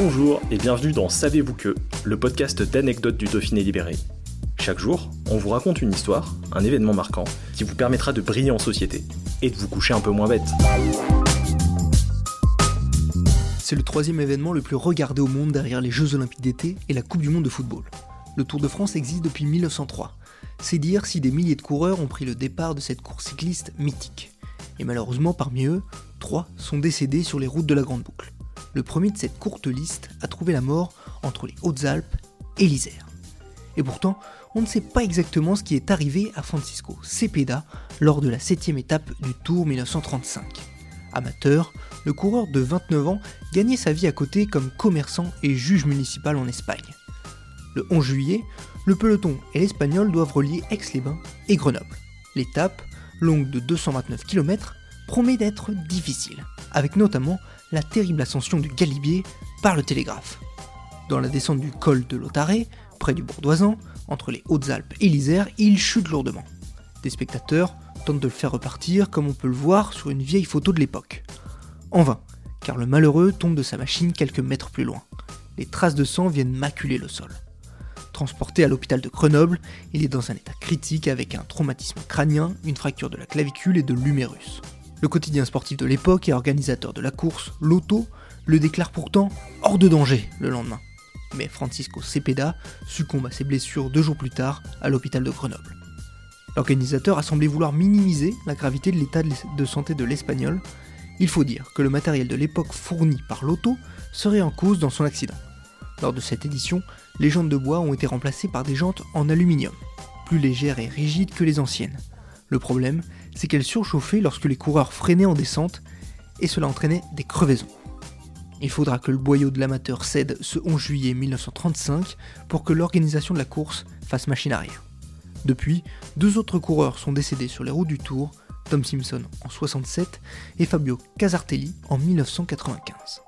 Bonjour et bienvenue dans Savez-vous que, le podcast d'anecdotes du Dauphiné libéré. Chaque jour, on vous raconte une histoire, un événement marquant, qui vous permettra de briller en société et de vous coucher un peu moins bête. C'est le troisième événement le plus regardé au monde derrière les Jeux Olympiques d'été et la Coupe du Monde de football. Le Tour de France existe depuis 1903. C'est dire si des milliers de coureurs ont pris le départ de cette course cycliste mythique. Et malheureusement, parmi eux, trois sont décédés sur les routes de la Grande Boucle. Le premier de cette courte liste a trouvé la mort entre les Hautes-Alpes et l'Isère. Et pourtant, on ne sait pas exactement ce qui est arrivé à Francisco Cepeda lors de la septième étape du Tour 1935. Amateur, le coureur de 29 ans gagnait sa vie à côté comme commerçant et juge municipal en Espagne. Le 11 juillet, le peloton et l'Espagnol doivent relier Aix-les-Bains et Grenoble. L'étape, longue de 229 km, promet d'être difficile, avec notamment la terrible ascension du Galibier par le télégraphe. Dans la descente du col de Lotaré, près du Bourdoisan, entre les Hautes-Alpes et l'Isère, il chute lourdement. Des spectateurs tentent de le faire repartir comme on peut le voir sur une vieille photo de l'époque. En vain, car le malheureux tombe de sa machine quelques mètres plus loin. Les traces de sang viennent maculer le sol. Transporté à l'hôpital de Grenoble, il est dans un état critique avec un traumatisme crânien, une fracture de la clavicule et de l'humérus. Le quotidien sportif de l'époque et organisateur de la course, l'Auto, le déclare pourtant hors de danger le lendemain. Mais Francisco Cepeda succombe à ses blessures deux jours plus tard à l'hôpital de Grenoble. L'organisateur a semblé vouloir minimiser la gravité de l'état de santé de l'Espagnol. Il faut dire que le matériel de l'époque fourni par l'auto serait en cause dans son accident. Lors de cette édition, les jantes de bois ont été remplacées par des jantes en aluminium, plus légères et rigides que les anciennes. Le problème, c'est qu'elles surchauffaient lorsque les coureurs freinaient en descente, et cela entraînait des crevaisons. Il faudra que le boyau de l'amateur cède ce 11 juillet 1935 pour que l'organisation de la course fasse machine arrière. Depuis, deux autres coureurs sont décédés sur les routes du Tour, Tom Simpson en 67 et Fabio Casartelli en 1995.